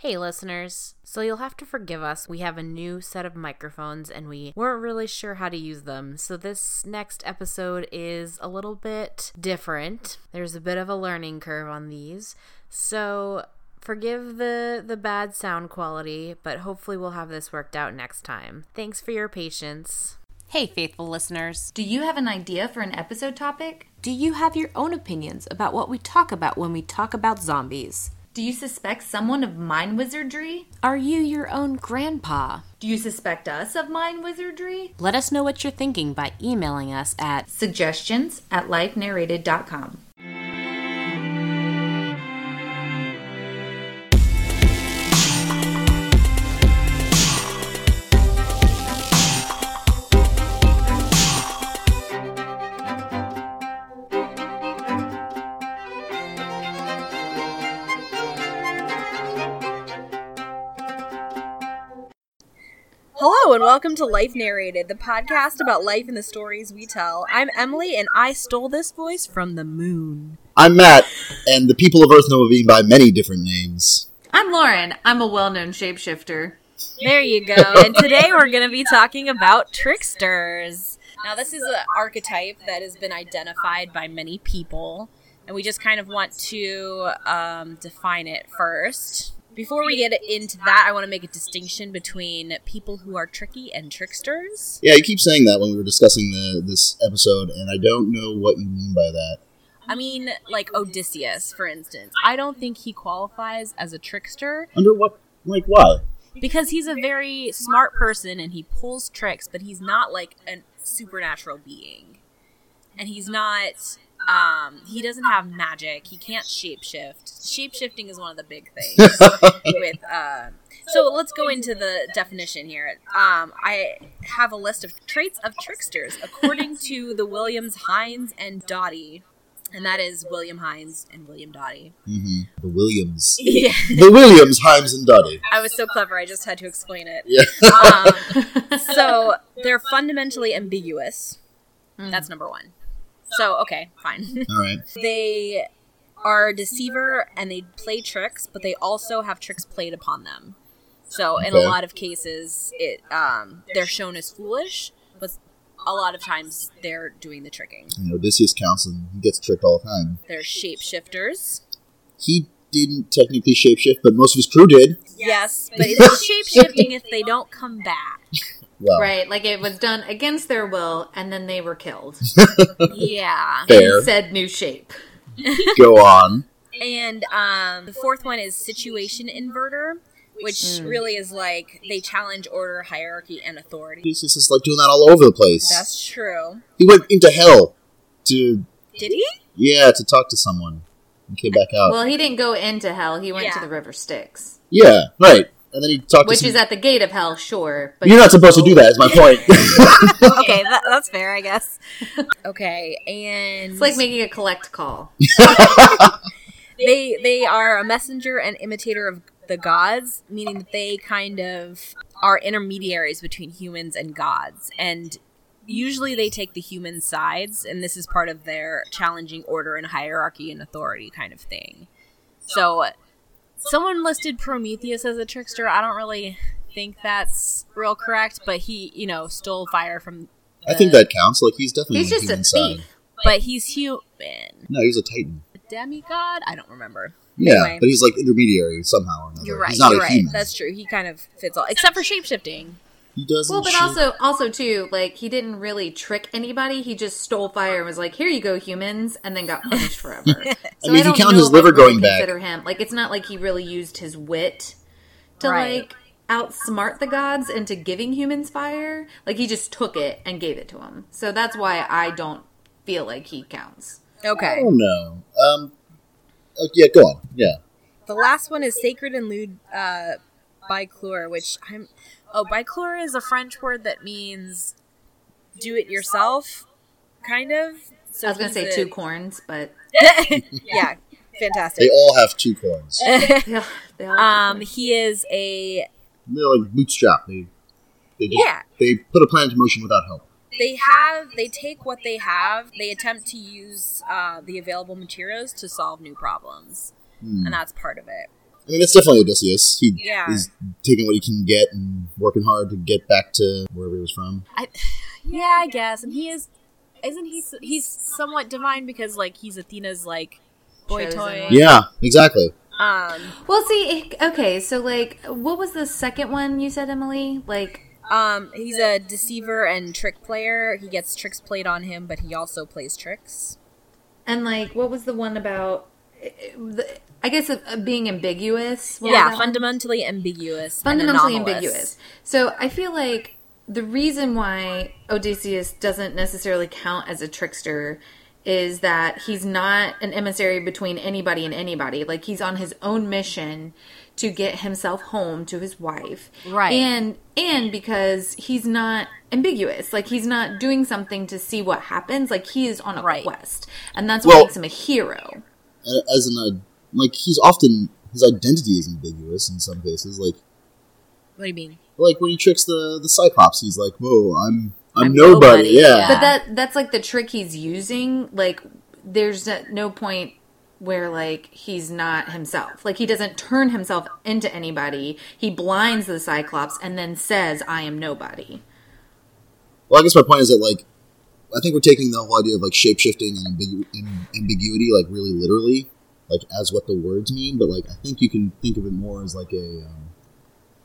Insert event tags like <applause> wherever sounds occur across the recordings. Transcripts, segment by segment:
Hey, listeners. So you'll have to forgive us. We have a new set of microphones and we weren't really sure how to use them. So this next episode is a little bit different. There's a bit of a learning curve on these. So forgive the the bad sound quality, but hopefully we'll have this worked out next time. Thanks for your patience. Hey, faithful listeners. Do you have an idea for an episode topic? Do you have your own opinions about what we talk about when we talk about zombies? Do you suspect someone of mind wizardry? Are you your own grandpa? Do you suspect us of mind wizardry? Let us know what you're thinking by emailing us at Suggestions at lifenarrated.com. welcome to Life Narrated, the podcast about life and the stories we tell. I'm Emily and I stole this voice from the moon. I'm Matt, and the people of Earth know me by many different names. I'm Lauren. I'm a well known shapeshifter. There you go. and today we're going to be talking about tricksters. Now, this is an archetype that has been identified by many people, and we just kind of want to um, define it first. Before we get into that, I want to make a distinction between people who are tricky and tricksters. Yeah, you keep saying that when we were discussing the, this episode, and I don't know what you mean by that. I mean, like Odysseus, for instance. I don't think he qualifies as a trickster Under what? Like, why? because he's a very smart person and he pulls tricks, but he's not like a supernatural being. And he's not um he doesn't have magic. He can't shapeshift. Shapeshifting is one of the big things <laughs> with uh so let's go into the definition here. Um, I have a list of traits of tricksters according to <laughs> the Williams, Hynes, and Doty, and that is William Hynes and William Doty. hmm The Williams. Yeah, The Williams, Hynes, and Doty. I was so clever. I just had to explain it. Yeah. um, <laughs> so they're fundamentally ambiguous. That's number one. So okay, fine. <laughs> All right. they are a deceiver and they play tricks, but they also have tricks played upon them. So in a lot of cases, it um, they're shown as foolish, but a lot of times they're doing the tricking. And Odysseus counts, and he gets tricked all the time. They're shapeshifters. He didn't technically shapeshift, but most of his crew did. Yes, but it's shapeshifting if they don't come back. Well, Right, like it was done against their will and then they were killed <laughs> Yeah. fair. in said new shape. <laughs> Go on. And um, the fourth one is situation inverter, which really is like they challenge order, hierarchy, and authority. Odysseus is like doing that all over the place. That's true. he went into hell to, Did he? yeah, to talk to someone, and came back out. Well, he didn't go into hell, he went to the River Styx. yeah, right. And then he talked Which to some, is at the gate of hell, sure. But You're not supposed to do that. Is my point. <laughs> okay, that, that's fair, I guess. Okay, and It's like making a collect call. <laughs> they they are a messenger and imitator of the gods, meaning that they kind of are intermediaries between humans and gods, and usually they take the human sides, and this is part of their challenging order and hierarchy and authority kind of thing. So, someone listed Prometheus as a trickster. I don't really think that's real correct, but he, you know, stole fire from. I think that counts. Like he's definitely He's on the just a human side. thief. But he's human. No, he's a titan. A demigod? I don't remember. Yeah, Anyway. but he's like intermediary somehow or another. You're right. He's not you're a right. human. That's true. He kind of fits all, except for shapeshifting. He doesn't. Well, but shape- also, also too, like he didn't really trick anybody. He just stole fire and was like, "Here you go, humans," and then got punished <laughs> forever. So I mean, if you don't count know his if I liver really going back- consider him like it's not like he really used his wit to Right. like outsmart the gods into giving humans fire. Like he just took it and gave it to them. So that's why I don't feel like he counts. Okay. Oh no. Um. oh, yeah, go on. Yeah. The last one is sacred and lewd uh, bricoleur, which I'm. Oh, bricoleur is a French word that means do it yourself, kind of. So I was gonna say he's two corns, but <laughs> yeah, They fantastic. all have two corns. <laughs> yeah, <laughs> they all have two Um, corns. he is a They're like bootstrap. They they just, Yeah. they put a plan into motion without help. they have they take what they have they attempt to use uh, the available materials to solve new problems Hmm. and that's part of it I mean, it's definitely Odysseus. He Yeah. he's taking what he can get and working hard to get back to wherever he was from. I, yeah, I guess. And he is, isn't he? He's somewhat divine because like he's Athena's like boy Chosen toy. Yeah, exactly. Um, Well, see, okay, so like, what was the second one you said, Emily? Like, um, he's a deceiver and trick player. He gets tricks played on him, but he also plays tricks. and like, what was the one about? The- I guess uh, being ambiguous. What yeah, fundamentally ambiguous. fundamentally anomalous. ambiguous. So I feel like the reason why Odysseus doesn't necessarily count as a trickster is that he's not an emissary between anybody and anybody. Like he's on his own mission to get himself home to his wife. Right. And and because he's not ambiguous. Like he's not doing something to see what happens. Like he is on a Right. quest. And that's what Well- makes him a hero. A- As an uh, like, he's often his identity is ambiguous in some cases. Like, What do you mean? like when he tricks the the Cyclops, he's like, "Whoa, I'm I'm, I'm nobody." nobody, Yeah. yeah. But that that's like the trick he's using. Like there's no point where like he's not himself. Like he doesn't turn himself into anybody. He blinds the Cyclops and then says, "I am nobody." Well, I guess my point is that like, I think we're taking the whole idea of like shapeshifting and, ambigu- and ambiguity like really literally, like as what the words mean. But like, I think you can think of it more as like a um,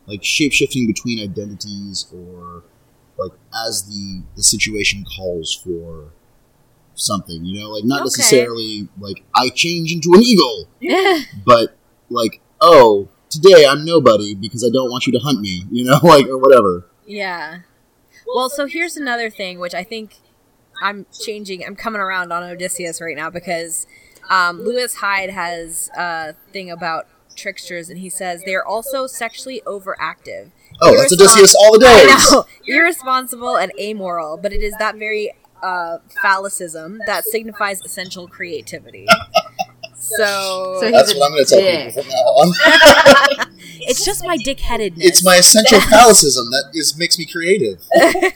like shapeshifting between identities or like as the the situation calls for something. You know, like not Okay. necessarily like I change into an eagle, <laughs> but like oh today I'm nobody because I don't want you to hunt me. You know, <laughs> like or whatever. Yeah. Well, so here's another thing, which I think I'm changing. I'm coming around on Odysseus right now because um, Lewis Hyde has a thing about tricksters, and he says they're also sexually overactive. Oh, that's Odysseus all the days. I know, irresponsible and amoral, but it is that very uh, phallicism that signifies essential creativity. So, So That's what I'm going to tell dick. people from now on. <laughs> it's just my dickheadedness. it's my essential <laughs> phallicism that is makes me creative. <laughs>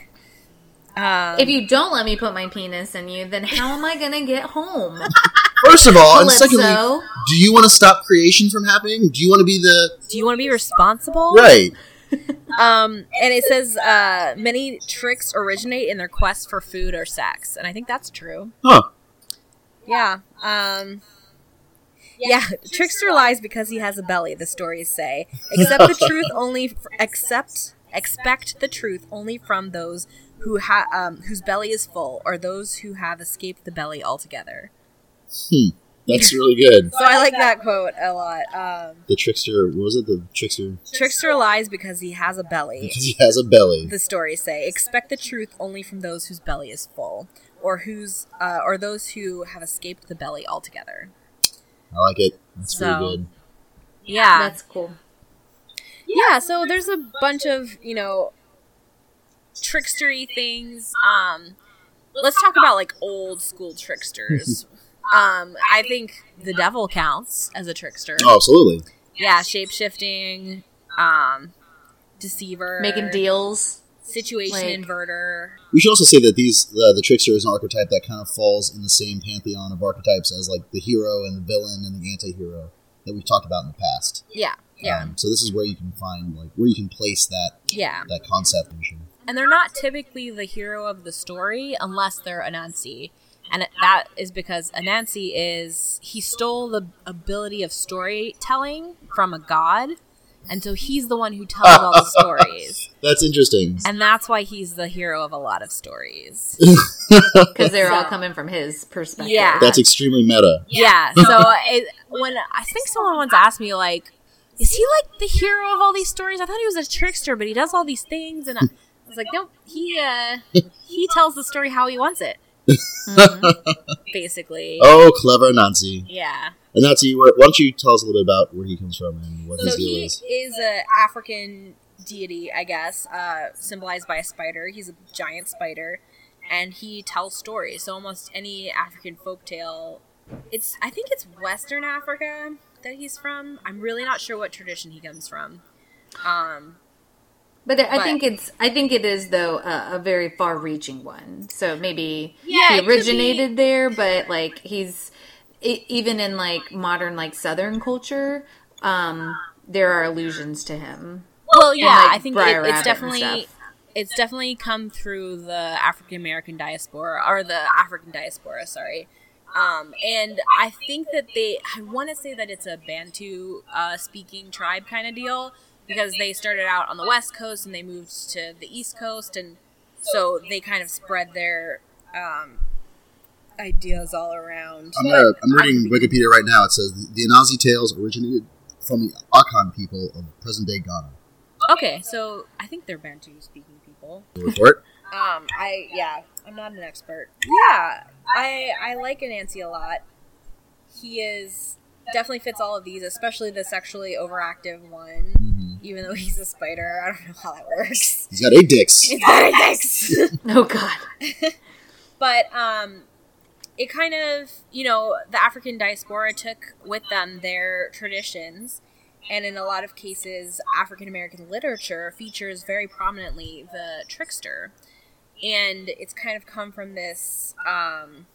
Um, If you don't let me put my penis in you, then how am I going to get home? <laughs> First of all, and secondly, Calypso. do you want to stop creation from happening? Do you want to be the do you want to be responsible? right? <laughs> Um, and it says uh, many tricks originate in their quest for food or sex, and I think that's true. Huh? Yeah. Um, yeah. Trickster lies because he has a belly. The stories say. except the <laughs> truth only. F- accept expect the truth only from those who ha- um, whose belly is full, or those who have escaped the belly altogether. That's <laughs> really good. So I like that quote a lot. Um, The trickster, what was it? The trickster Trickster lies because he has a belly. because he has a belly. the stories say expect the truth only from those whose belly is full or whose uh, or those who have escaped the belly altogether I like it. That's So- really good. yeah That's cool. yeah so there's a bunch of you know trickstery things um let's talk about like old school tricksters <laughs> um i think the devil counts as a trickster Oh, absolutely. yeah shape-shifting um deceiver Making deals. situation like- inverter We should also say that these the, the trickster is an archetype that kind of falls in the same pantheon of archetypes as like the hero and the villain and the anti-hero that we've talked about in the past. yeah yeah Um, so this is where you can find like where you can place that yeah that concept. And they're not typically the hero of the story unless they're Anansi. And that is because Anansi is he stole the ability of storytelling from a god, and so he's the one who tells all the <laughs> stories, That's interesting. and that's why he's the hero of a lot of stories. <laughs> Because they're all coming from his perspective. Yeah. That's extremely meta. Yeah. <laughs> So it, when I think someone once asked me like, "Is he like the hero of all these stories?" I thought he was a trickster, but he does all these things, and I was like, nope. he uh, he tells the story how he wants it." <laughs> Basically. Oh, clever Nancy. Yeah. And Nancy, why don't you tell us a little bit about where he comes from and what his So deal he is? is a African deity, I guess, uh, symbolized by a spider. He's a giant spider, and he tells stories. So almost any African folktale, it's I think it's Western Africa that he's from. I'm really not sure what tradition he comes from. Um, But I But- think it's I think it is though a, a very far-reaching one. So maybe Yeah, he originated there, but like he's even in like modern like Southern culture, um, there are allusions to him. Well, yeah, like, I think it, it's definitely it's definitely come through the African American diaspora or the African diaspora. Sorry. Um, and I think that they, I want to say that it's a Bantu uh, speaking tribe kind of deal because they started out on the west coast and they moved to the east coast, and so they kind of spread their um, ideas all around. I'm, gonna, I'm reading Wikipedia right now. It says the Anansi tales originated from the Akan people of present day Ghana. Okay, so I think they're Bantu speaking people. <laughs> Report. Um, I yeah, I'm not an expert. Yeah, I I like Anansi a lot. He is definitely fits all of these, especially the sexually overactive one. Mhm. Even though he's a spider, I don't know how that works. He's got eight dicks. <laughs> It's very dicks. <laughs> Oh God. <laughs> but um, it kind of you know the African diaspora took with them their traditions. And in a lot of cases, African American literature features very prominently the trickster. and it's kind of come from this um,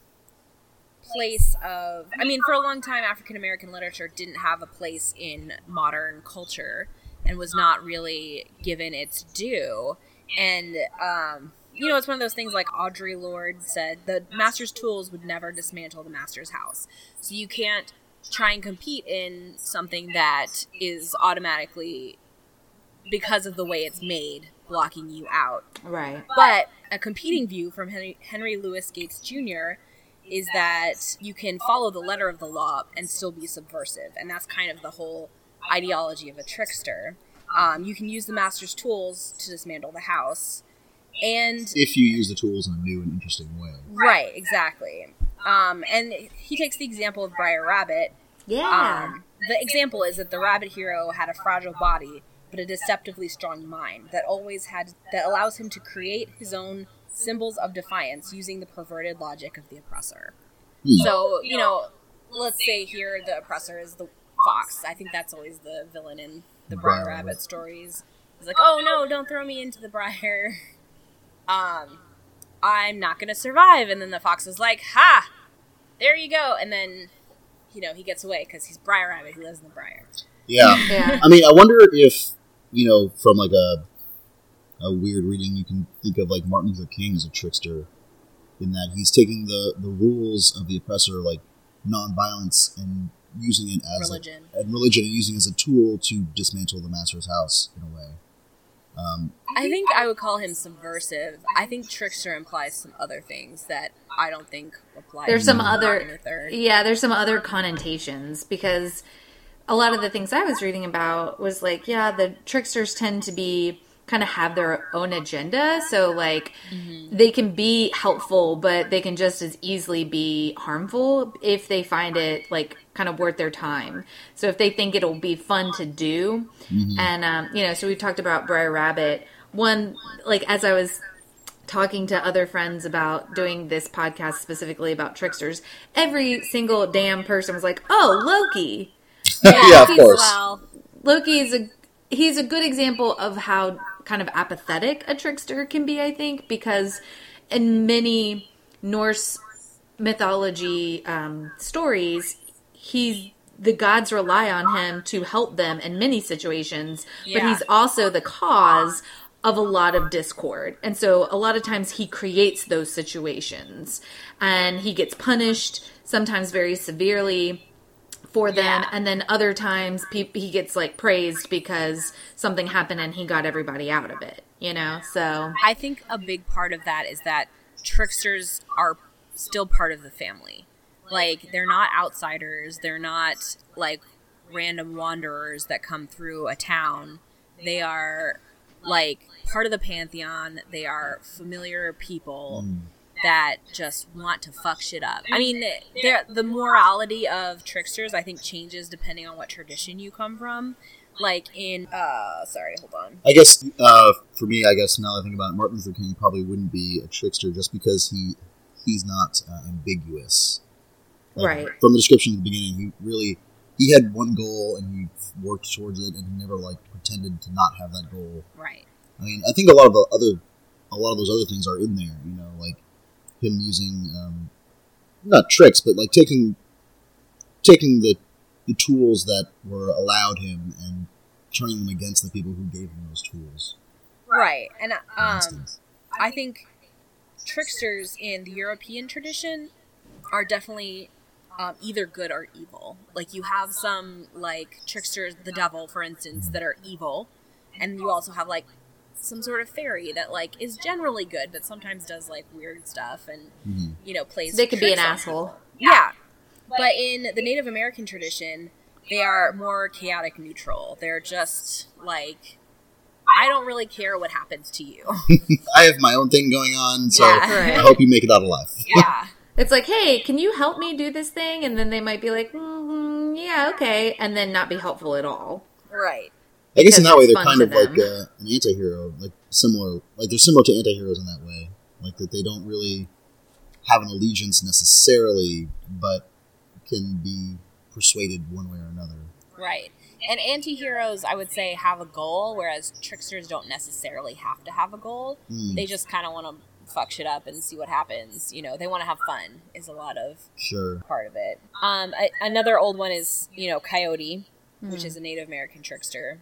place of i mean for a long time african american literature didn't have a place in modern culture and was not really given its due and um, you know it's one of those things like audre lorde said the master's tools would never dismantle the master's house so you can't try and compete in something that is automatically because of the way it's made blocking you out Right. but a competing view from Henry, Henry Louis Gates Jr. is that you can follow the letter of the law and still be subversive. And that's kind of the whole ideology of a trickster. Um, you can use the master's tools to dismantle the house. And If you use the tools in a new and interesting way. right, exactly. Um, and he takes the example of Briar Rabbit. Yeah. Um, the example is that the rabbit hero had a fragile body, but a deceptively strong mind that always had that allows him to create his own symbols of defiance using the perverted logic of the oppressor. Hmm. So, you know, let's say here the oppressor is the fox. I think that's always the villain in the Briar Briar Rabbit Rabbit. stories. He's like, "Oh no, don't throw me into the briar." <laughs> Um, I'm not gonna survive. And then the fox is like, "Ha, there you go." And then, you know, he gets away because he's Briar Rabbit who lives in the briar. Yeah. yeah. I mean, I wonder if, you know, from like a a weird reading, you can think of like Martin Luther King as a trickster in that he's taking the, the rules of the oppressor, like nonviolence, and using it as Religion. A, and religion and using it as a tool to dismantle the master's house in a way. Um, I think I would call him subversive. I think trickster implies some other things that I don't think apply. There's to some other yeah there's some other connotations because a lot of the things i was reading about was like yeah the tricksters tend to be kind of have their own agenda. So like they can be helpful but they can just as easily be harmful if they find it like kind of worth their time. So if they think it'll be fun to do and um, you know so we talked about briar rabbit. One like as i was talking to other friends about doing this podcast specifically about tricksters, every single damn person was like, "Oh, Loki." <laughs> yeah, of course. Well, Loki is a he's a good example of how kind of apathetic a trickster can be, I think, because in many Norse mythology um, stories, he's the gods rely on him to help them in many situations, but he's also the cause of a lot of discord. And so a lot of times he creates those situations and he gets punished sometimes very severely for them Yeah. and then other times pe- he gets like praised because something happened and he got everybody out of it, you know? So I think a big part of that is that tricksters are still part of the family. Like they're not outsiders. They're not like random wanderers that come through a town. They are like part of the pantheon. They are familiar people hmm. That just want to fuck shit up. I mean, they're- the morality of tricksters I think changes depending on what tradition you come from. Like in uh sorry, hold on. I guess uh, for me, I guess now that I think about it, Martin Luther King probably wouldn't be a trickster just because he he's not uh, ambiguous. Like, Right. From the description at the beginning, he really he had one goal and he worked towards it, and he never like pretended to not have that goal. Right. I mean, I think a lot of the other a lot of those other things are in there. You know, like him using um, not tricks, but like taking taking the the tools that were allowed him and turning them against the people who gave him those tools. Right. And um. I think tricksters in the European tradition are definitely um, either good or evil. Like you have some like tricksters, the devil, for instance, that are evil, and you also have like some sort of fairy that like is generally good, but sometimes does like weird stuff and Mhm. you know plays. They could be an asshole. people. Yeah, but in the Native American tradition, they are more chaotic neutral. They're just like. I don't really care what happens to you. <laughs> I have my own thing going on, so Yeah. <laughs> I hope you make it out alive. <laughs> yeah. It's like, hey, can you help me do this thing? And then they might be like, mm, yeah, okay, and then not be helpful at all. Right. I guess in that way they're kind to of like uh, an anti-hero, like similar, like they're similar to anti-heroes in that way, like that they don't really have an allegiance necessarily, but can be persuaded one way or another. Right. And anti-heroes, I would say, have a goal, whereas tricksters don't necessarily have to have a goal. Hmm, They just kind of want to fuck shit up and see what happens. You know, they want to have fun is a lot of sure. part of it. Um, I, another old one is, you know, Coyote, which is a Native American trickster.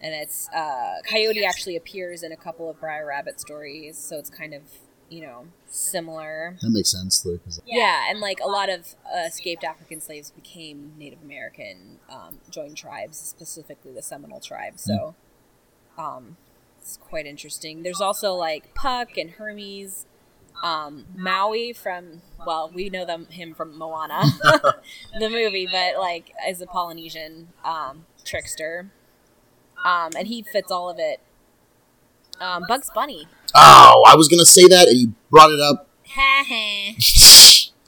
And it's, uh, Coyote actually appears in a couple of Briar Rabbit stories, so it's kind of, you know, similar. That makes sense, though, because Yeah, and like a lot of uh, escaped African slaves became Native American, um, joined tribes, specifically the Seminole tribe. So, um, it's quite interesting. There's also like Puck and Hermes, um, Maui from well, we know them him from Moana, <laughs> the movie, but like as a Polynesian um, trickster, um, and he fits all of it. Um, Bugs Bunny. oh, I was gonna say that, and you brought it up. <laughs>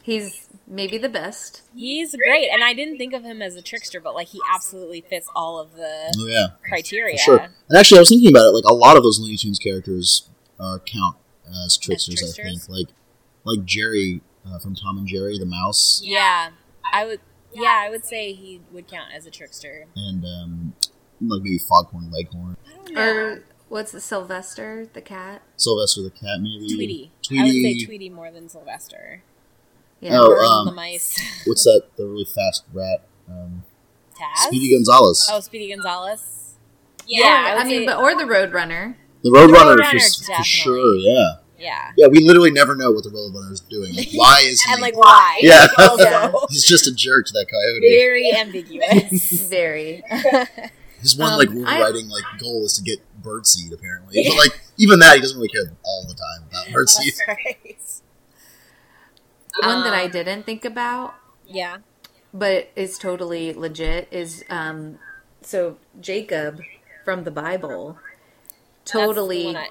He's maybe the best. He's great, and I didn't think of him as a trickster, but like he absolutely fits all of the Oh yeah, criteria. for sure. And actually, I was thinking about it. Like a lot of those Looney Tunes characters are count as tricksters. I tricksters? think, like like Jerry uh, from Tom and Jerry, the mouse, Yeah, I would. Yeah, I would say he would count as a trickster. and um, like maybe Foghorn Leghorn, I don't know. Or what's the Sylvester, the cat? Sylvester the cat, maybe Tweety. Tweety. I would say Tweety more than Sylvester. Yeah. Oh, um, the mice. <laughs> What's that? The really fast rat, um, Taz. Speedy Gonzalez, Oh, Speedy Gonzalez. Yeah, Yeah, I, would mean, say- but or the Roadrunner. the Roadrunner, Roadrunner, for, for sure. Yeah, yeah, yeah. We literally never know what the Roadrunner is doing. Like, why is <laughs> he? and like why? Yeah. <laughs> also He's just a jerk to that coyote. very ambiguous. Very. His one Um, like writing like goal is to get birdseed apparently, but like even that he doesn't really care all the time about <laughs> birdseed. That's right. One that I Um, didn't think about, Yeah. but is totally legit, is um, so Jacob from the Bible. That's the Totally. one I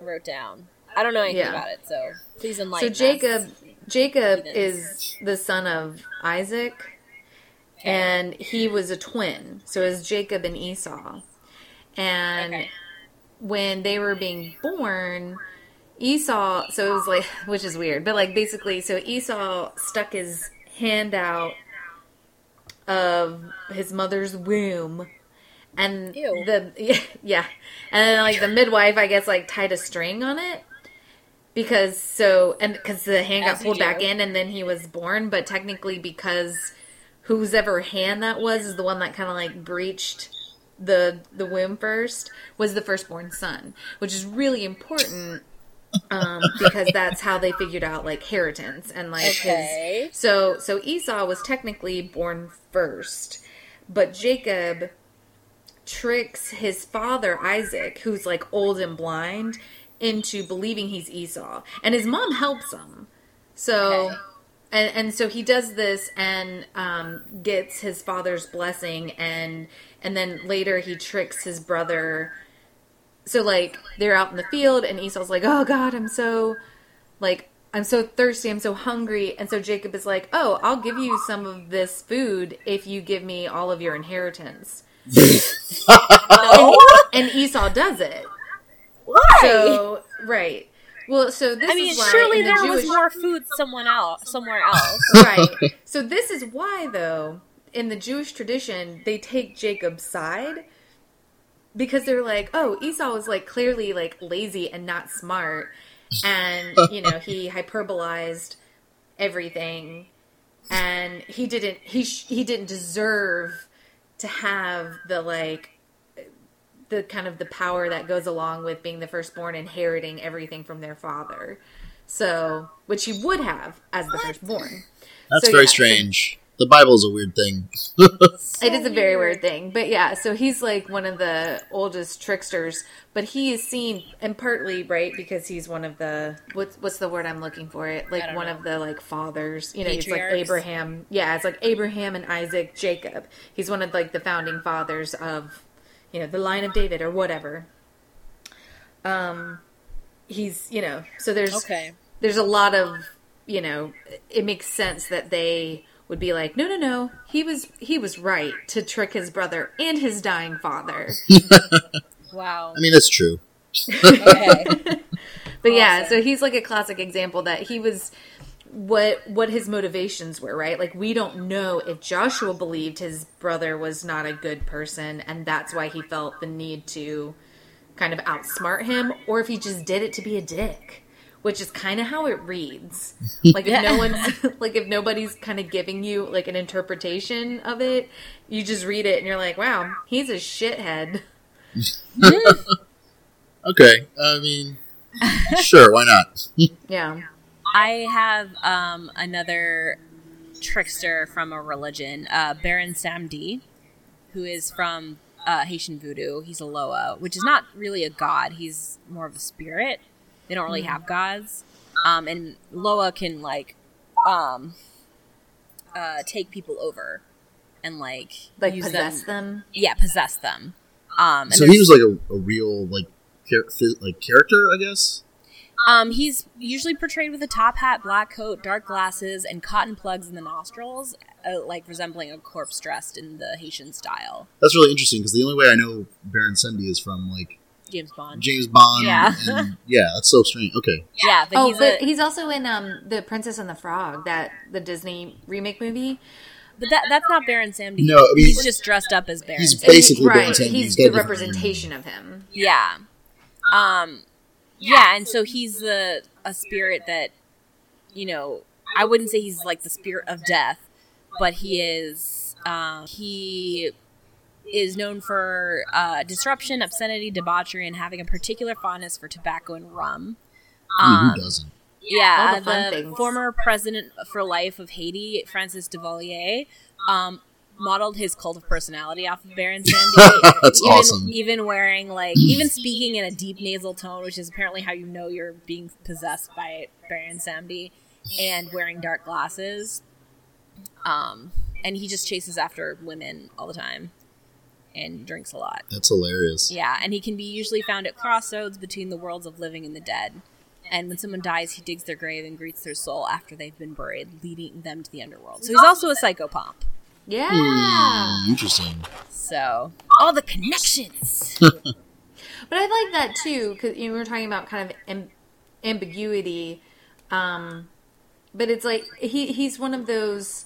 wrote down. I don't know anything Yeah. about it, so please So enlighten us. Jacob, Jacob is the son of Isaac, and he was a twin. So it was Jacob and Esau. And Okay. when they were being born, Esau, so it was like, <laughs> which is weird, but like basically, so Esau stuck his hand out of his mother's womb. And Ew. the <laughs> yeah, and then like the midwife, I guess, like tied a string on it because so and because the hand got As you pulled back in, and then he was born. But technically, because whose ever hand that was is the one that kind of like breached the the womb first was the firstborn son, which is really important um, because that's how they figured out like inheritance and like Okay. his. So so Esau was technically born first, but Jacob tricks his father Isaac, who's like old and blind, into believing he's Esau, and his mom helps him. So. Okay. And, and so he does this and um, gets his father's blessing and and then later he tricks his brother so like they're out in the field and Esau's like, "Oh God, I'm so like I'm so thirsty, I'm so hungry." And so Jacob is like, "Oh, I'll give you some of this food if you give me all of your inheritance." <laughs> No. And Esau does it. Why? So right. Well, so this I mean, is surely in the there was more food someone else, somewhere <laughs> else. right. <laughs> So this is why, though, in the Jewish tradition, they take Jacob's side because they're like, oh, Esau was like clearly like lazy and not smart, and <laughs> you know he hyperbolized everything, and he didn't he sh- he didn't deserve to have the like the kind of the power that goes along with being the firstborn inheriting everything from their father. So which he would have as the firstborn. That's So, very yeah, so- strange. the Bible is a weird thing. <laughs> it is a very weird thing but yeah so he's like one of the oldest tricksters but he is seen and partly right because he's one of the what's what's the word i'm looking for? It like one know. of the like fathers you know he's like abraham yeah it's like abraham and isaac jacob. He's one of like the founding fathers of you know the line of david or whatever um he's you know so there's Okay. there's a lot of you know it makes sense that they would be like no no no he was he was right to trick his brother and his dying father <laughs> Wow. I mean, that's true. Okay. <laughs> but yeah so he's like a classic example that he was what what his motivations were right? Like we don't know if joshua believed his brother was not a good person and that's why he felt the need to kind of outsmart him or if he just did it to be a dick which is kind of how it reads. <laughs> Like if no one's <laughs> like if nobody's kind of giving you like an interpretation of it you just read it and you're like wow he's a shithead. <laughs> Okay, I mean, sure, why not? yeah I have um, another trickster from a religion, uh, Baron Samedi, who is from uh, Haitian voodoo. He's a Loa, which is not really a god. He's more of a spirit. They don't really have gods. Um, and Loa can like um, uh, take people over and like like use possess them. them Yeah, possess them. Um, and So he was like a, a real like char- like character, I guess. Um, he's usually portrayed with a top hat, black coat, dark glasses, and cotton plugs in the nostrils, uh, like resembling a corpse dressed in the Haitian style. That's really interesting because the only way I know Baron Samedi is from like James Bond. James Bond. Yeah. and, <laughs> yeah, that's so strange. Okay, yeah, but oh, he's but a, he's also in um the Princess and the Frog, that the Disney remake movie. but that that's not Baron Samedi. No, I mean- he's just dressed up as Baron. He's Samedi. Basically Baron right. Samedi, He's he's the got a representation of him. Yeah. Um yeah, and so he's the a spirit that you know, I wouldn't say he's like the spirit of death, but he is um he is known for uh, disruption, obscenity, debauchery, and having a particular fondness for tobacco and rum. Ooh, Um, who doesn't? yeah, All the fun the former president for life of Haiti, Francis Duvalier, um, modeled his cult of personality off of Baron <laughs> Samedi. That's even, awesome. Even wearing like, <clears throat> even speaking in a deep nasal tone, which is apparently how you know you're being possessed by Baron Samedi, and wearing dark glasses. Um, and he just chases after women all the time, and drinks a lot. That's hilarious. Yeah, and he can be usually found at crossroads between the worlds of living and the dead. And when someone dies, he digs their grave and greets their soul after they've been buried, leading them to the underworld. So he's also a psychopomp. Yeah. Interesting. So all the connections. <laughs> But I like that too because you were talking about kind of am- ambiguity. Um, but it's like he he's one of those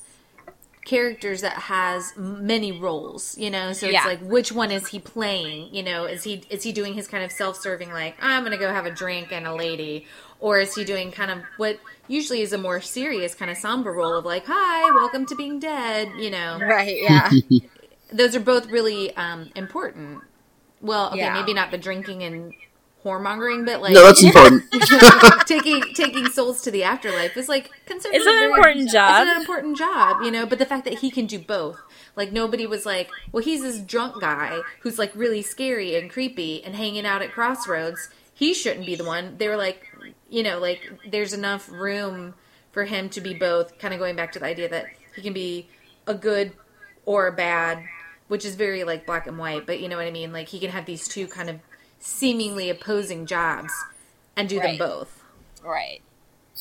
characters that has many roles, you know. So it's Yeah. like which one is he playing? You know, is he is he doing his kind of self-serving like I'm going to go have a drink and a lady, or is he doing kind of what usually is a more serious kind of somber role of like Hi, welcome to being dead, you know right, yeah. <laughs> those are both really um, important. Well, okay, Yeah. maybe not the drinking and whoremongering, but like No, that's important. <laughs> taking taking souls to the afterlife is like considered It's an very- important job. It's an important job, you know. But the fact that he can do both, like nobody was like, well, he's this drunk guy who's like really scary and creepy and hanging out at crossroads. He shouldn't be the one. They were like, you know, like there's enough room for him to be both. Kind of going back to the idea that he can be a good or a bad, which is very like black and white. But you know what I mean? Like he can have these two kind of seemingly opposing jobs and do Right. them both. Right.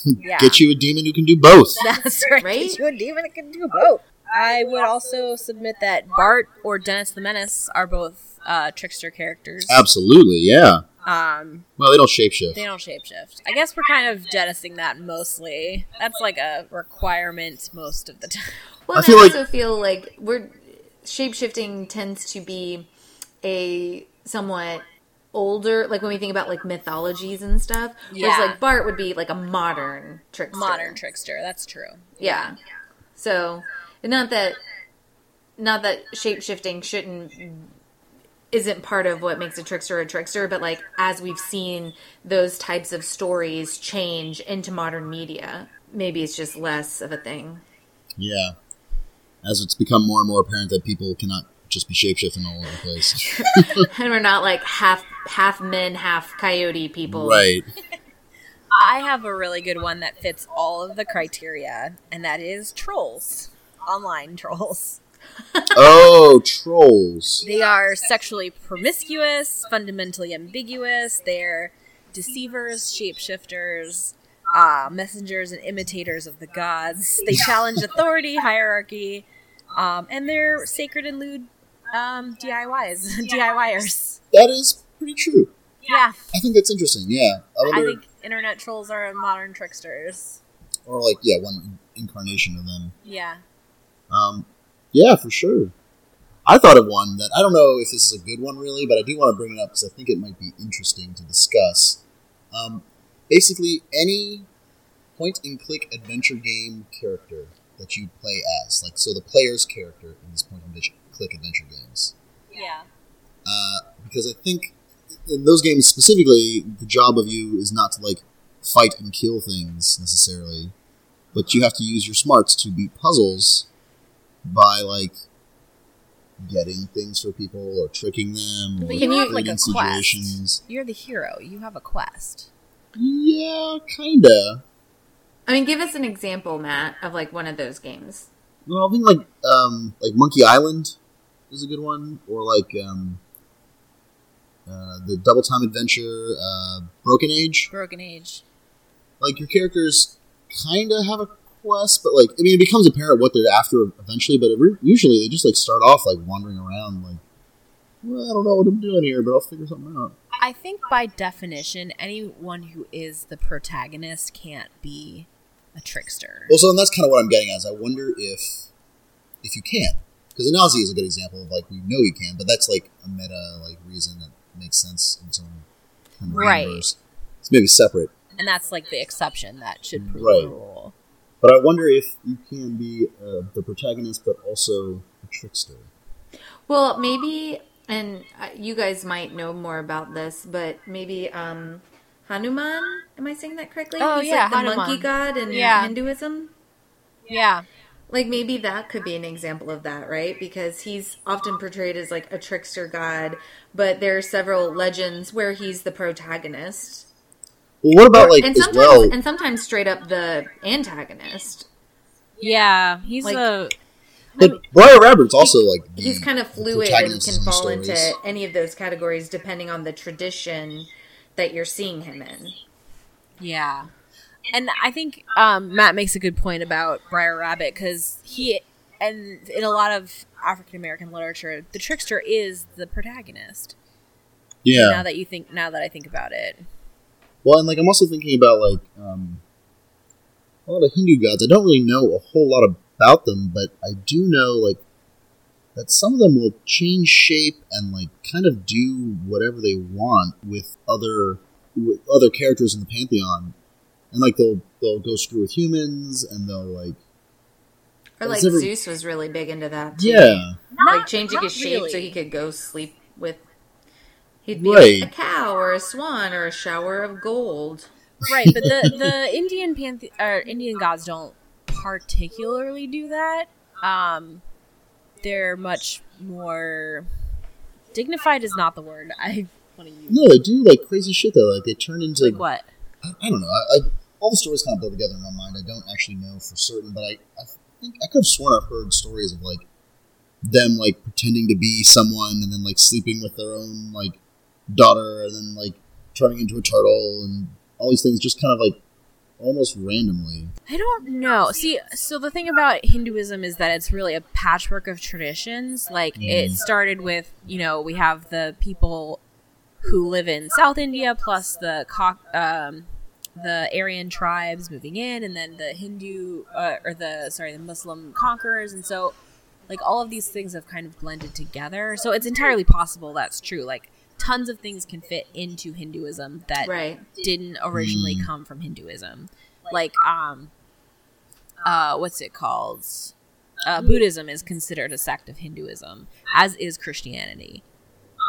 Yeah. Get you a demon who can do both. <laughs> That's right. Right? Get you a demon that can do both. I would also submit that Bart or Dennis the Menace are both uh, trickster characters. Absolutely, yeah. Um, Well, they don't shapeshift. they don't shapeshift. I guess we're kind of jettisoning that mostly. That's like a requirement most of the <laughs> time. Well, I feel I like- also feel like we're shapeshifting tends to be a somewhat older, like when we think about like mythologies and stuff. Yeah. Whereas like Bart would be like a modern trickster. Modern trickster. That's true. yeah. So, not that not that shapeshifting shouldn't isn't part of what makes a trickster a trickster, but like as we've seen those types of stories change into modern media, maybe it's just less of a thing. Yeah. As it's become more and more apparent that people cannot just be shapeshifting all over the place. <laughs> and we're not like half half men, half coyote people. right. I have a really good one that fits all of the criteria, and that is trolls. Online trolls. <laughs> Oh, trolls. They are sexually promiscuous, fundamentally ambiguous. They're deceivers, shapeshifters, uh, messengers, and imitators of the gods. They <laughs> challenge authority, hierarchy, um, and they're sacred and lewd um, DIYs, DIYers. <laughs> That is pretty true. Yeah, I think that's interesting. Yeah. I I think internet trolls are modern tricksters. or like, yeah, one incarnation of them. Yeah. Um, yeah, for sure. I thought of one that I don't know if this is a good one really, but I do want to bring it up because I think it might be interesting to discuss. Um, basically, any point and click adventure game character that you play as, like so, the player's character in these point and click adventure games. Yeah. Uh, because I think in those games specifically, the job of you is not to like fight and kill things necessarily, but you have to use your smarts to beat puzzles by like getting things for people or tricking them or But you have, like, creating a quest. situations. You're the hero. You have a quest. Yeah, kinda. I mean, give us an example, Matt, of like one of those games. Well, I think like um, like Monkey Island is a good one, or like um, uh, the Double Fine Adventure, uh, Broken Age. Broken Age. like your characters kind of have a quest, but like I mean, it becomes apparent what they're after eventually. But it re- usually they just like start off like wandering around, like well, I don't know what I'm doing here, but I'll figure something out. I think by definition, anyone who is the protagonist can't be a trickster. Well, so and that's kind of what I'm getting at. Is I wonder if if you can, because Anansi is a good example of like we know you can, but that's like a meta like reason that makes sense in its own kind of Right. universe. It's maybe separate, And that's like the exception that should prove Right. the rule. But I wonder if you can be uh, the protagonist, but also a trickster. Well, maybe, and uh, you guys might know more about this, but maybe um, Hanuman. Am I saying that correctly? Oh, He's yeah, like the Hanuman. monkey god in Yeah. Hinduism. Yeah. Like maybe that could be an example of that, right? Because he's often portrayed as like a trickster god, but there are several legends where he's the protagonist, Well, what about like and as sometimes well? and sometimes straight up the antagonist. Yeah. He's Like- a. But Briar Rabbit's also like the- He's kind of fluid and protagonist in can some fall into any of those categories depending on the tradition that you're seeing him in. Yeah. And I think um, Matt makes a good point about Briar Rabbit because he, and in a lot of African American literature, the trickster is the protagonist. Yeah. Now that you think, now that I think about it, Well, and like I'm also thinking about like um, a lot of Hindu gods. I don't really know a whole lot about them, but I do know like that some of them will change shape and like kind of do whatever they want with other with other characters in the pantheon, and like they'll they'll go screw with humans and they'll like Or like never- Zeus was really big into that. Too. yeah like changing his shape so he could go sleep with. He'd be Right. like a cow or a swan or a shower of gold. right? But the the Indian panthe- or Indian gods don't particularly do that. Um, they're much more dignified. Is not the word I want to use. no they do like crazy shit though like they turn into Like what? I, I don't know. I, I, all the stories kind of blow together in my mind. I don't actually know for certain, but I, I think I could have sworn I've heard stories of like them like pretending to be someone and then like sleeping with their own like daughter and then like turning into a turtle and all these things just kind of like almost randomly. I don't know. See, so the thing about Hinduism is that it's really a patchwork of traditions. Like it Mm. started with, you know, we have the people who live in South India plus the um, the Aryan tribes moving in, and then the Hindu uh, or the sorry the Muslim conquerors, and so like all of these things have kind of blended together. So it's entirely possible that's true. Like tons of things can fit into Hinduism that Right. didn't originally Mm. come from Hinduism. Like, um, uh, what's it called? Uh, Buddhism is considered a sect of Hinduism, as is Christianity.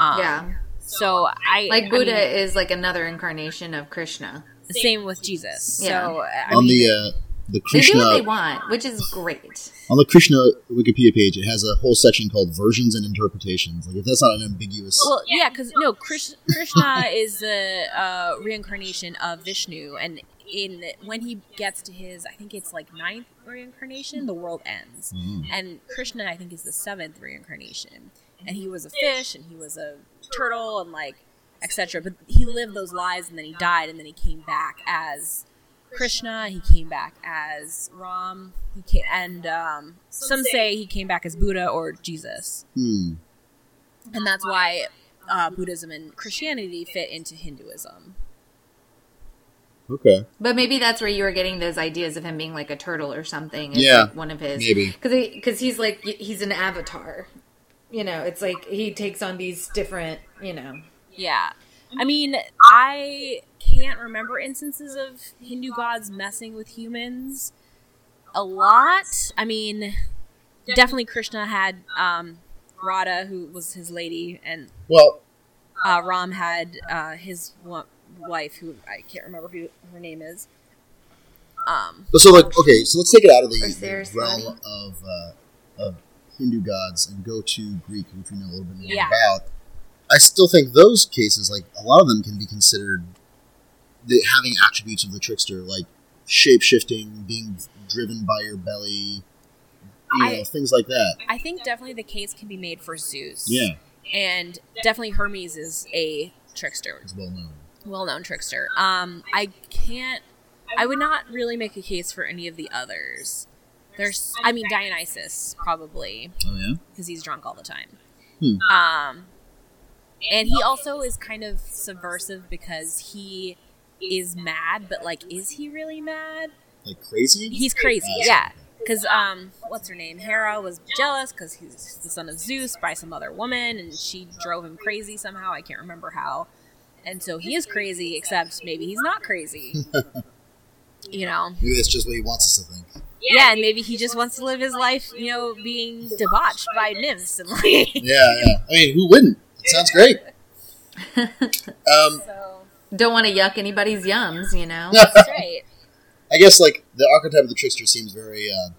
Um, yeah. So I Like I Buddha mean, is like another incarnation of Krishna. same with Jesus. Yeah. So I on mean, the uh, the They Krishna do what they want, which is great. on the Krishna Wikipedia page, it has a whole section called versions and interpretations. Like if that's not an ambiguous, Well, yeah, because no, Krish- <laughs> Krishna is the uh, reincarnation of Vishnu, and in when he gets to his, I think it's like ninth reincarnation, the world ends, Mhm. and Krishna, I think, is the seventh reincarnation, and he was a fish, and he was a turtle, and like etc. But he lived those lives, and then he died, and then he came back as Krishna. He came back as Ram. He came, and um, some say he came back as Buddha or Jesus hmm. and that's why uh, Buddhism and Christianity fit into Hinduism. okay, But maybe that's where you were getting those ideas of him being like a turtle or something. is, Yeah, like, one of his maybe. because because he's like he's an avatar. You know, it's like he takes on these different. You know, Yeah, I mean, I can't remember instances of Hindu gods messing with humans a lot. I mean, definitely Krishna had um, Radha, who was his lady, and well, uh, Ram had uh, his wife, who I can't remember who her name is. Um, so like okay, so let's take it out of the, Or the realm of uh, of Hindu gods and go to Greek, which we know a little bit more Yeah. about. I still think those cases, like a lot of them, can be considered the, having attributes of the trickster, like shape shifting, being driven by your belly, you know, I- things like that. I think definitely the case can be made for Zeus. Yeah, and definitely Hermes is a trickster, it's well known. well-known trickster. Um, I can't. I would not really make a case for any of the others. There's, I mean, Dionysus probably Oh yeah. because he's drunk all the time. Hmm. Um, and he also is kind of subversive because he is mad, but like, is he really mad? Like crazy? He's crazy, Ah, yeah. Because um, what's her name? Hera was jealous because he's the son of Zeus by some other woman, and she drove him crazy somehow. I can't remember how. And so he is crazy, except maybe he's not crazy. <laughs> you know? Maybe that's just what he wants us to think. Yeah, and maybe he just wants to live his life, you know, being debauched by nymphs and like. Yeah, yeah. I mean, who wouldn't? It sounds great. <laughs> um, so don't want to yuck anybody's yums. You know, <laughs> that's right. I guess like the archetype of the trickster seems very uh,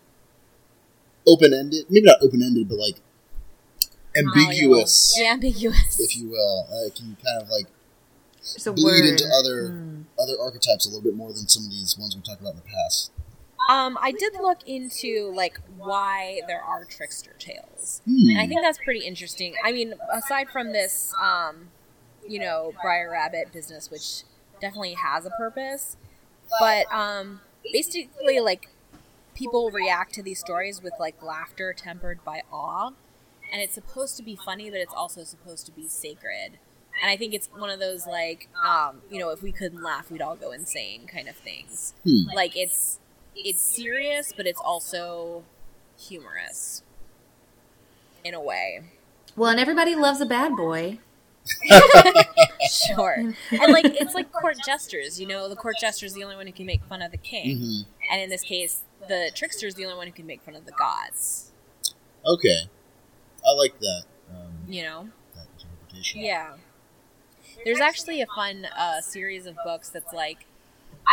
open ended. Maybe not open ended, but like ambiguous, Yeah, ambiguous. if you will. Uh, it can kind of like There's bleed word. into other Hmm. other archetypes a little bit more than some of these ones we talked about in the past. Um, I did look into like why there are trickster tales. Hmm. And I think that's pretty interesting. I mean, aside from this, um, you know, Briar Rabbit business, which definitely has a purpose, but um, basically, like, people react to these stories with like laughter tempered by awe, and it's supposed to be funny, but it's also supposed to be sacred. And I think it's one of those like, um, you know, if we couldn't laugh, we'd all go insane kind of things. Hmm. Like it's it's serious, but it's also humorous in a way. Well, and everybody loves a bad boy. <laughs> Sure. and like it's like court jesters, you know, the court jester is the only one who can make fun of the king. Mhm. And in this case, the trickster is the only one who can make fun of the gods. Okay, I like that. Um, You know? that interpretation. Yeah. There's actually a fun uh, series of books that's like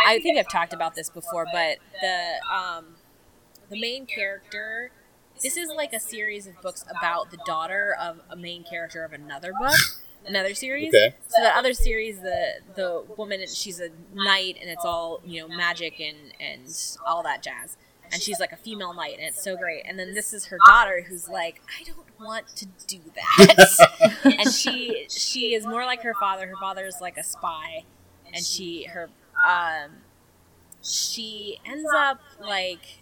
I think I've talked about this before, but the um, the main character this is like a series of books about the daughter of a main character of another book, another series. Okay. So the other series, the the woman, she's a knight, and it's all you know, magic and and all that jazz. And she's like a female knight, and it's so great. And then this is her daughter, who's like, I don't want to do that. <laughs> and she she is more like her father. Her father is like a spy, and she her um she ends up like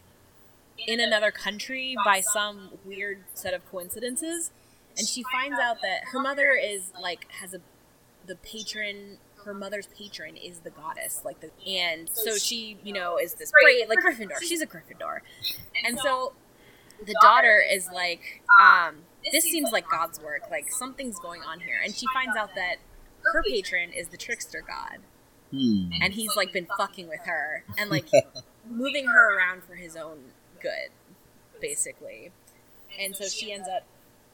in another country by some weird set of coincidences and she finds out that her mother is like has a the patron her mother's patron is the goddess like the and so she you know is this great. like gryffindor. She's a gryffindor. And so the daughter is like um this seems like god's work like something's going on here. And she finds out that her patron is the trickster god Hmm. and he's like been fucking with her and like <laughs> moving her around for his own good, basically. And so she ends up,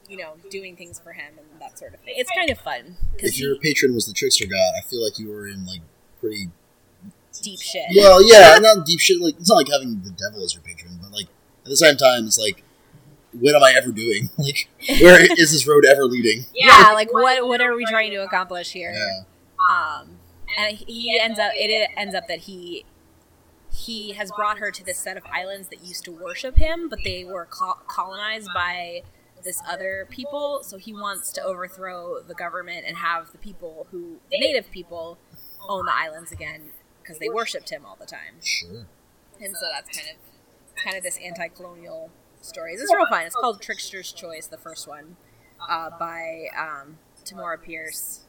you know, doing things for him and that sort of thing. It's kind of fun If your patron was the trickster god, I feel like you were in like pretty deep shit. well, yeah, not deep shit. Like it's not like having the devil as your patron, but like at the same time, it's like, what am I ever doing? <laughs> Like, where is this road ever leading? yeah, <laughs> like what what are we trying to accomplish here? Yeah, Um, and he ends up it ends up that he he has brought her to this set of islands that used to worship him, but they were col- colonized by this other people. So he wants to overthrow the government and have the people who the native people own the islands again because they worshipped him all the time. sure. And so that's kind of kind of this anti-colonial stories. It's real fun. It's called Trickster's Choice, the first one, uh, by um, Tamora Pierce.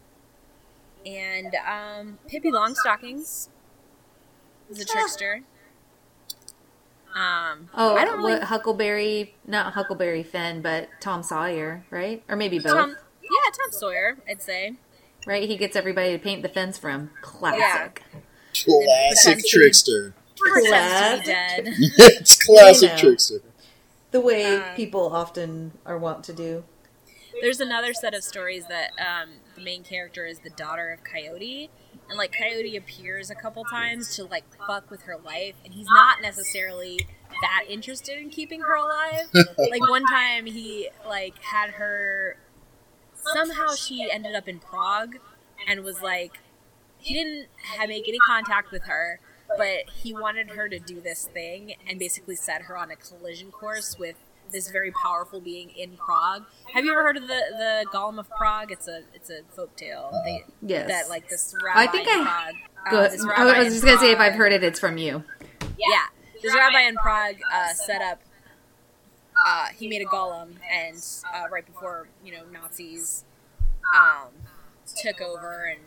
And um, Pippi Longstockings is a trickster. Um, Oh, I don't really. what Huckleberry, not Huckleberry Finn, but Tom Sawyer, right? Or maybe both. Tom, yeah, Tom Sawyer, I'd say. Right? He gets everybody to paint the fence for him. Classic. Classic Pretends to be- trickster. Pretends Classic. be it's <laughs> classic know. trickster. The way Uh, people often are wont to do. There's another set of stories that um, the main character is the daughter of Coyote, and like Coyote appears a couple times to like fuck with her life, and he's not necessarily that interested in keeping her alive. <laughs> like one time, he like had her. Somehow she ended up in Prague, and was like, he didn't have, make any contact with her, but he wanted her to do this thing and basically set her on a collision course with this very powerful being in Prague. Have you ever heard of the the Golem of Prague? It's a it's a folk tale they, Yes. that like this rabbi I think in I- Prague. uh, Good. this I was just going to say if I've heard it, it's from you. yeah, this rabbi in Prague uh, set up. Uh, he made a golem, and uh, right before you know Nazis um, took over, and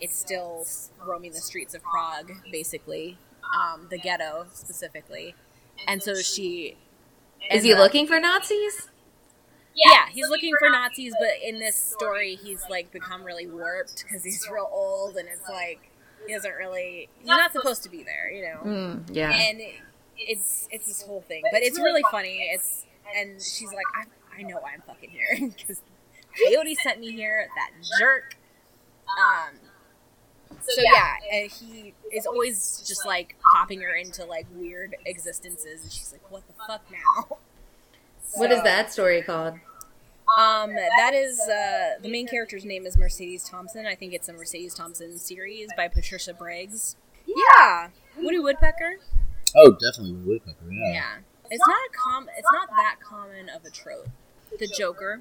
it's still roaming the streets of Prague, basically, um, the ghetto specifically. And so she Is he ends up- looking for Nazis? Yeah, he's looking for Nazis, but in this story, he's like become really warped because he's <laughs> real old, and it's like he doesn't really. He's not supposed to be there, you know. Mm, yeah. And it, it's it's this whole thing, but it's really funny. It's and she's like, I I know why I'm fucking here <laughs> because Coyote sent me here. That jerk. Um. So yeah, and he is always just like popping her into like weird existences, and she's like, "What the fuck now?" <laughs> What is So- that story called? um, that is uh, the main character's name is Mercedes Thompson. I think it's a Mercedes Thompson series by Patricia Briggs. Yeah, Woody Woodpecker. Oh, definitely Woody Woodpecker. Yeah. Yeah, it's not a com. It's not that common of a trope. The Joker.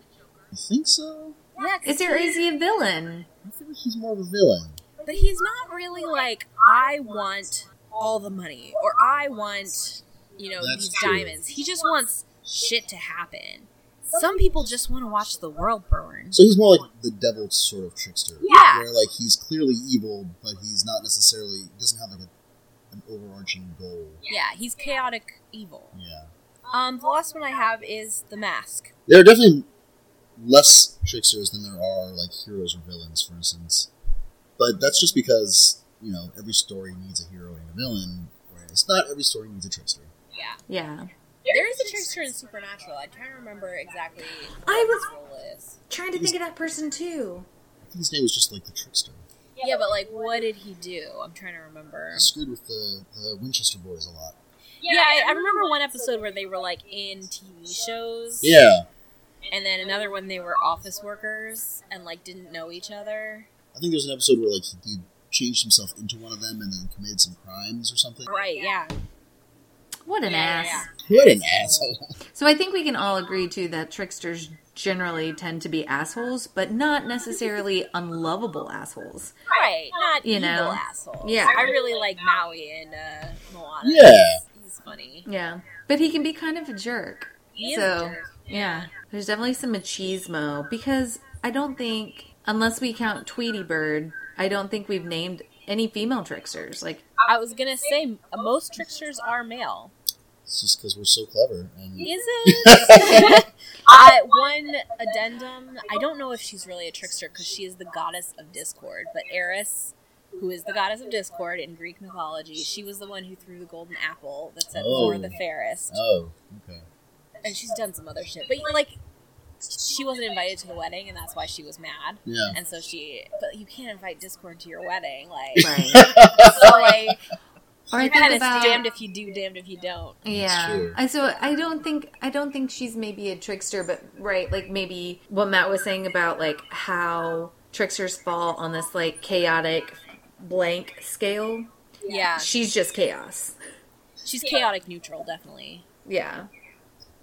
I think so? Yeah, 'cause Is there he- he a villain? I feel like he's more of a villain. But he's not really like I want all the money or I want you know That's these true. diamonds. He just wants shit to happen. Some people just want to watch the world burn. So he's more like the devil sort of trickster. Yeah. Where like he's clearly evil, but he's not necessarily doesn't have like a, an overarching goal. Yeah, he's chaotic evil. Yeah. Um, the last one I have is The Mask. There are definitely less tricksters than there are like heroes or villains, for instance. But that's just because you know every story needs a hero and a villain, whereas not every story needs a trickster. Yeah. Yeah. There is a trickster in Supernatural. I can't remember exactly I was- his is. Trying to think of that person too. I think his name was just like the trickster. Yeah, but like, what did he do? I'm trying to remember. He screwed with the, the Winchester boys a lot. Yeah, I, I remember one episode where they were like in TV shows. Yeah, And then another one they were office workers and like didn't know each other. I think there's an episode where like he, he changed himself into one of them and then committed some crimes or something. Right, yeah. What an Yeah, ass. yeah, What an asshole! <laughs> So I think we can all agree too that tricksters generally tend to be assholes, but not necessarily unlovable assholes. Right, not You evil know. assholes. Yeah. I really like Maui and uh, Moana. Yeah. He's, he's funny. Yeah. But he can be kind of a jerk. He is so, a jerk. yeah. There's definitely some machismo because I don't think, unless we count Tweety Bird, I don't think we've named any female tricksters. Like, I was gonna say most tricksters are male. It's just because we're so clever and Is <laughs> it? <laughs> uh, one addendum. I don't know if she's really a trickster because she is the goddess of discord. But Eris who is the goddess of discord in Greek mythology. She was the one who threw the golden apple that said Oh. "for the fairest," Oh, okay. and she's done some other shit. But like, she wasn't invited to the wedding, and that's why she was mad. Yeah. And so she, but you can't invite discord to your wedding, like. Right. <laughs> So like, Or I you're think kind of about damned if you do, damned if you don't. Yeah. true. And so I don't think I don't think she's maybe a trickster, but right, like maybe what Matt was saying about like how tricksters fall on this like chaotic blank scale. Yeah, She's just chaos. she's chaotic neutral, definitely. Yeah.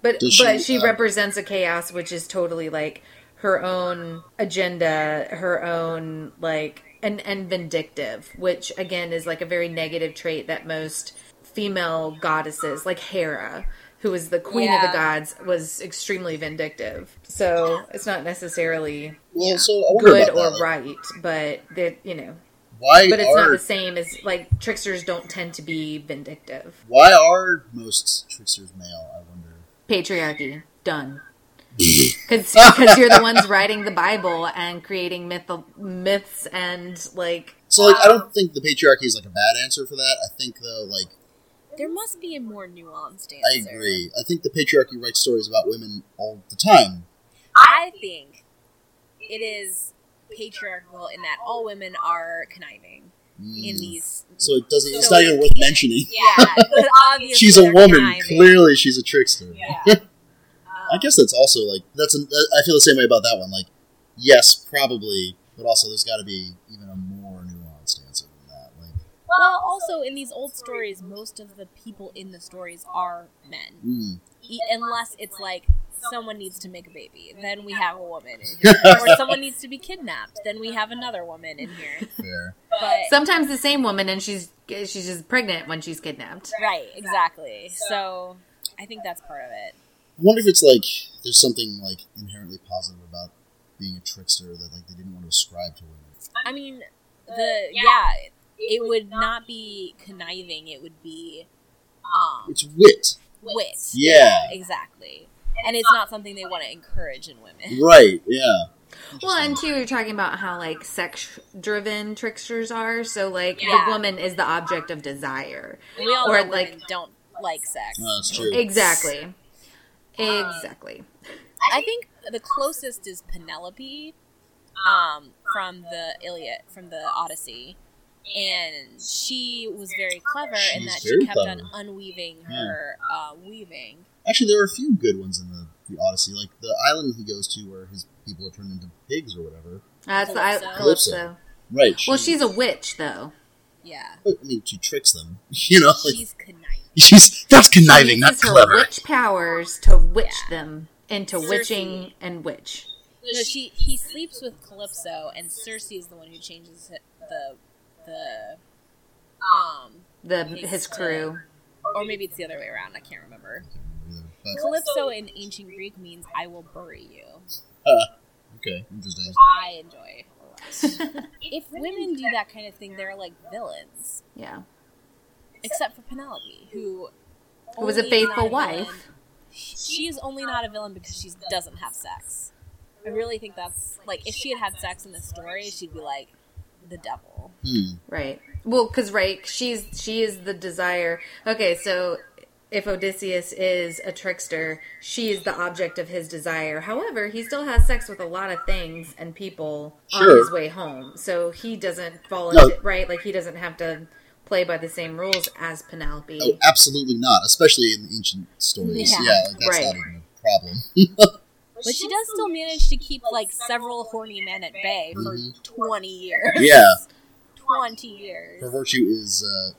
But Does she, but she uh, represents a chaos which is totally like her own agenda, her own like and and vindictive, which again is like a very negative trait that most female goddesses, like Hera, who was the queen of the gods, was extremely vindictive. So it's not necessarily Well, so good or that. right, but that you know, Why but it's are not the same as like tricksters don't tend to be vindictive. why are most tricksters male? I wonder. patriarchy done because you're the ones writing the bible and creating myth myths and like So like, I don't think the patriarchy is like a bad answer for that. I think though, like, There must be a more nuanced answer. I agree. I think the patriarchy writes stories about women all the time. I think it is patriarchal in that all women are conniving in Mm. these. So it doesn't. It's not even worth mentioning. <laughs> Yeah, <laughs> obviously She's a woman. Clearly, she's a trickster. Yeah. <laughs> I guess that's also like that's. I feel the same way about that one. Like, yes, probably, but also there's got to be even a more nuanced answer than that. Like, Well, also in these old stories, most of the people in the stories are men, mm, e- unless it's like someone needs to make a baby, then we have a woman in here, or someone needs to be kidnapped, then we have another woman in here. fair. But sometimes the same woman and she's she's just pregnant when she's kidnapped right, exactly. So I think that's part of it. I wonder if it's like there's something like inherently positive about being a trickster that like they didn't want to ascribe to women. I mean, the yeah, it would not be conniving. It would be um It's wit, wit. Yeah. exactly. And it's not something they want to encourage in women. right? Yeah. Well and two you're talking about how like sex driven tricksters are so like Yeah. the woman is the object of desire we all Or, know like- women don't like sex. No, that's true. exactly exactly I think the closest is Penelope, um, from the Iliad, from the Odyssey, and she was very clever in that she kept on clever. unweaving her uh, weaving. Actually, there are a few good ones in the, the Odyssey, like the island he goes to where his people are turned into pigs or whatever. that's the I, Calypso. calypso Right. well she's a witch though Yeah, I mean, she tricks them. <laughs> You know, like, she's conniving. <laughs> she's that's She conniving, not uses her clever. witch powers to witch Yeah. them into Circe. witching and witch No, she he sleeps with Calypso, and Circe is the one who changes the the um, the His his to- crew or maybe it's the other way around. I can't remember. Calypso in ancient Greek means "I will bury you." Okay, interesting. I enjoy. <laughs> if women do that kind of thing, they're like villains, yeah except for Penelope, who Who was a faithful a wife. She is only not a villain because she doesn't have sex. I really think that's like if she had had sex in the story, she'd be like the devil. Hmm. Right. Well, because right, she's she is the desire. Okay, so if Odysseus is a trickster, she is the object of his desire. However, he still has sex with a lot of things and people on his way home, so he doesn't fall No. into right. Like he doesn't have to play by the same rules as Penelope. Oh, absolutely not. Especially in the ancient stories. Yeah. Yeah, like that's Right. not even a problem. <laughs> But she does still manage to keep like several horny men at bay for Mhm. twenty years. yeah, <laughs> twenty years. her virtue is uh,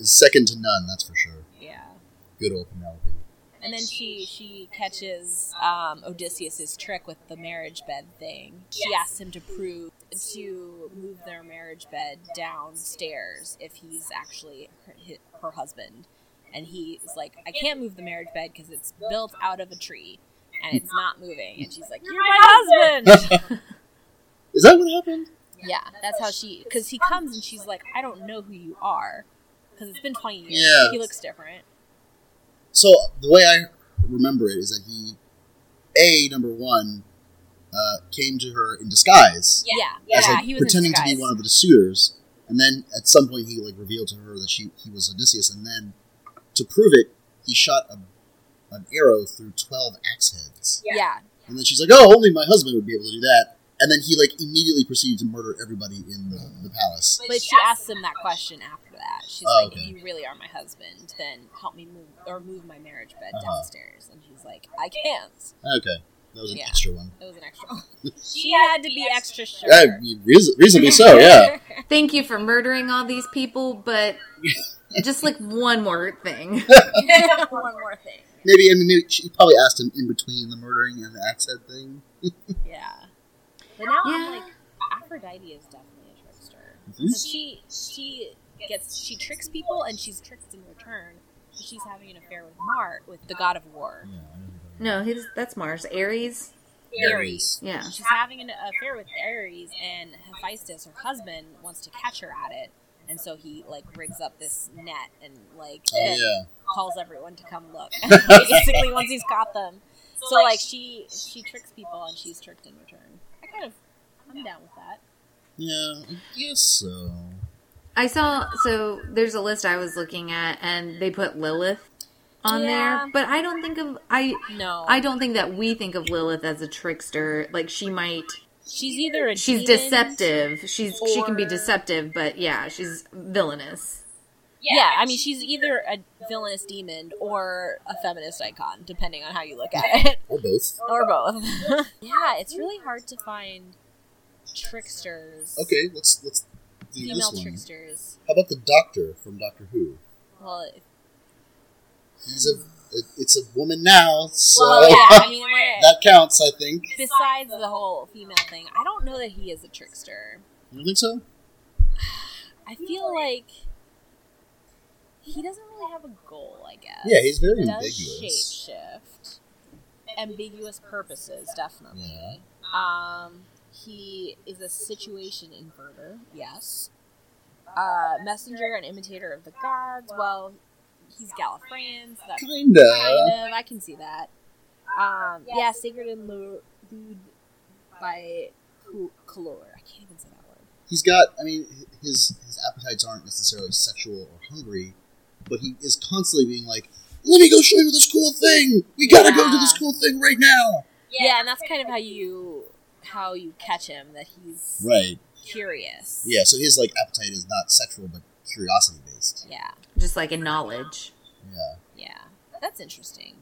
is second to none. That's for sure. Yeah. Good old Penelope. And then she she catches um, Odysseus's trick with the marriage bed thing. She asks him to prove to move their marriage bed downstairs if he's actually her, her husband. And he's like, I can't move the marriage bed because it's built out of a tree and it's not moving. And she's like, You're my husband. <laughs> Is that what happened? yeah, that's how she. Because he comes and she's like, I don't know who you are because it's been twenty years. Yeah. He looks different. So the way I remember it is that he, a number one, uh, came to her in disguise, Yeah, as yeah. like he was in pretending to be one of the suitors, And then at some point he like revealed to her that she he was Odysseus, and then to prove it, he shot a, an arrow through twelve axe heads. Yeah. And then she's like, "Oh, only my husband would be able to do that." And then he like immediately proceeded to murder everybody in the, the palace. But she asks him that question after that. She's Oh, like, okay. "If you really are my husband, then help me move or move my marriage bed Uh-huh. downstairs." And he's like, "I can't." Okay, that was an Yeah. extra one. It was an extra. One. <laughs> she had to be extra sure. Yeah, reas- reasonably so. <laughs> Yeah. Thank you for murdering all these people, but <laughs> just like one more thing. One more thing. Maybe I mean maybe she probably asked him in between the murdering and the axe head thing. Yeah. But now I'm like, Aphrodite is definitely a trickster. Mhm. 'Cause She she gets she tricks people and she's tricked in return. She's having an affair with Mart, with the god of war, No, his, that's Mars. Aries. Ares. Yeah. She's having an affair with Ares, and Hephaestus, her husband, wants to catch her at it, and so he like rigs up this net and like Oh then yeah. calls everyone to come look. <laughs> Basically, once he's caught them, so like she she tricks people and she's tricked in return. I kind of I'm down with that. Yeah, I guess so. I saw so there's a list I was looking at and they put Lilith on Yeah. there, but I don't think of I No, I don't think that we think of Lilith as a trickster. Like she might She's either a she's demon- deceptive. She's she can be deceptive, but yeah, she's villainous. Yeah, I mean she's either a villainous demon or a feminist icon, depending on how you look at it, Or both. or both. <laughs> yeah, it's really hard to find tricksters. Okay, let's let's do female this one. tricksters. How about the Doctor from Doctor Who? Well, if- He's a it's a woman now, so well, yeah. I mean, <laughs> that counts. I think. besides the whole female thing, I don't know that he is a trickster. You don't think so? I feel like he doesn't really have a goal. I guess. Yeah, he's very he does ambiguous. shapeshift. Ambiguous purposes, definitely. Yeah. Um, he is a situation inverter. Yes. Uh, messenger and imitator of the gods. Well, he's Gallifreyan, so that's Kinda. kind of I can see that. Um, yeah, sacred and lewd by Kalor. I can't even say that word. He's got. I mean, his his appetites aren't necessarily sexual or hungry, but he is constantly being like, "Let me go show you this cool thing. We gotta go do this cool thing right now." Yeah, and that's kind of how you how you catch him. That he's Right. curious. Yeah. So his like appetite is not sexual, but curiosity based. Yeah. Just like in knowledge. Yeah. Yeah. That's interesting.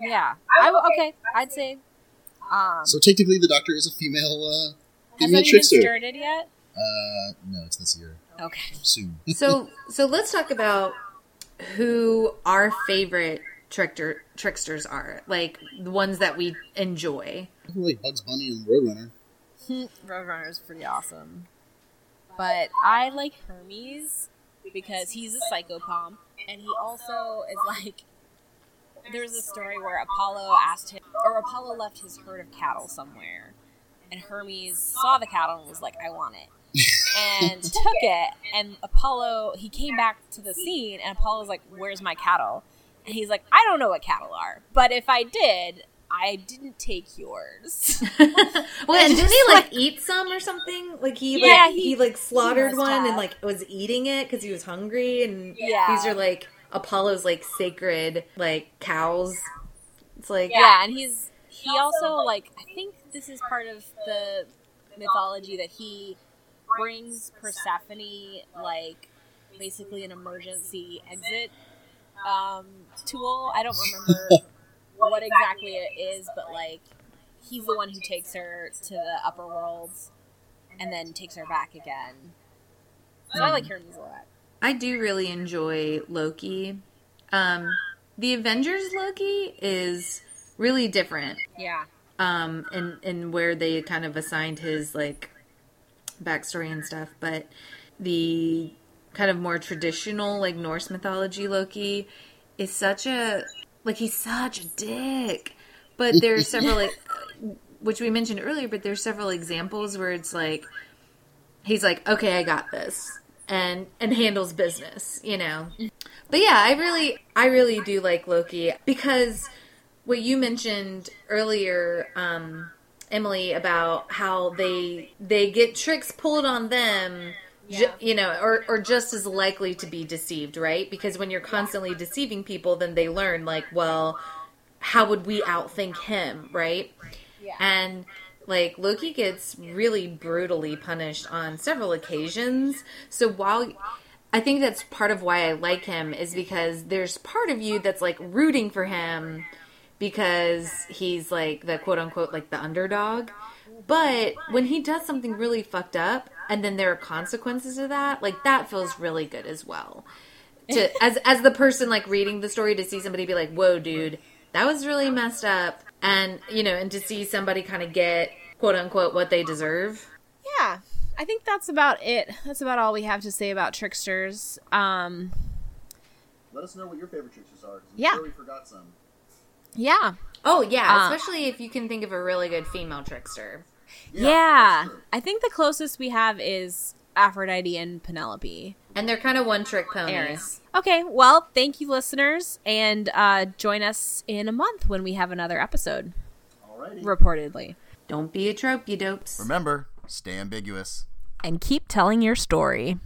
Yeah. I w- okay. I'd say. Um, So technically, the Doctor is a female. Uh, has female anyone trickster. started yet? Uh, no, it's this year. Okay. Soon. So <laughs> so let's talk about who our favorite trickster tricksters are. Like the ones that we enjoy. I feel like Bugs Bunny and Roadrunner. Hmm, Roadrunner is pretty awesome. But I like Hermes because he's a psychopomp, and he also is like. There's a story where Apollo asked him, or Apollo left his herd of cattle somewhere, and Hermes saw the cattle and was like, "I want it," and took it. And Apollo, he came back to the scene, and Apollo was like, "Where's my cattle?" And he's like, "I don't know what cattle are, but if I did, I didn't take yours." <laughs> <laughs> well, and didn't he just like eat some or something? Like he Yeah, like he, he- like slaughtered he one and like was eating it because he was hungry. And Yeah. these are like Apollo's like sacred like cows. It's like Yeah, and he's he also like I think this is part of the mythology that he brings Persephone like basically an emergency exit um, tool. I don't remember <laughs> what exactly it is, but like he's the one who takes her to the upper worlds and then takes her back again. So I like Hermes a lot. I do really enjoy Loki. Um, the Avengers Loki is really different. Yeah. um and and where they kind of assigned his like backstory and stuff but the kind of more traditional like norse mythology loki is such a like he's such a dick. But there are several like <laughs> which we mentioned earlier but there's several examples where it's like he's like okay i got this and and handles business you know? But yeah i really i really do like loki because what you mentioned earlier um emily about how they they get tricks pulled on them Ju- you know, or, or just as likely to be deceived, right? Because when you're constantly deceiving people, then they learn, like, well, how would we outthink him, right? Yeah. And like Loki gets really brutally punished on several occasions. So while I think that's part of why I like him is because there's part of you that's like rooting for him because he's like the quote unquote like the underdog. But when he does something really fucked up and then there are consequences to that, like that feels really good as well. To <laughs> as as the person like reading the story to see somebody be like, "Whoa, dude, that was really messed up." And, you know, and to see somebody kind of get quote unquote what they deserve. Yeah. I think that's about it. That's about all we have to say about tricksters. Um, Let us know what your favorite tricksters are. 'cause I'm Yeah. sure we forgot some. Yeah. Oh yeah, Uh, especially if you can think of a really good female trickster. Yeah. that's true. I think the closest we have is Aphrodite and Penelope. And they're kind of one trick ponies. Eris. Okay, well, thank you, listeners, and uh, join us in a month when we have another episode, Alrighty. reportedly. Don't be a trope, you dopes. Remember, stay ambiguous. And keep telling your story.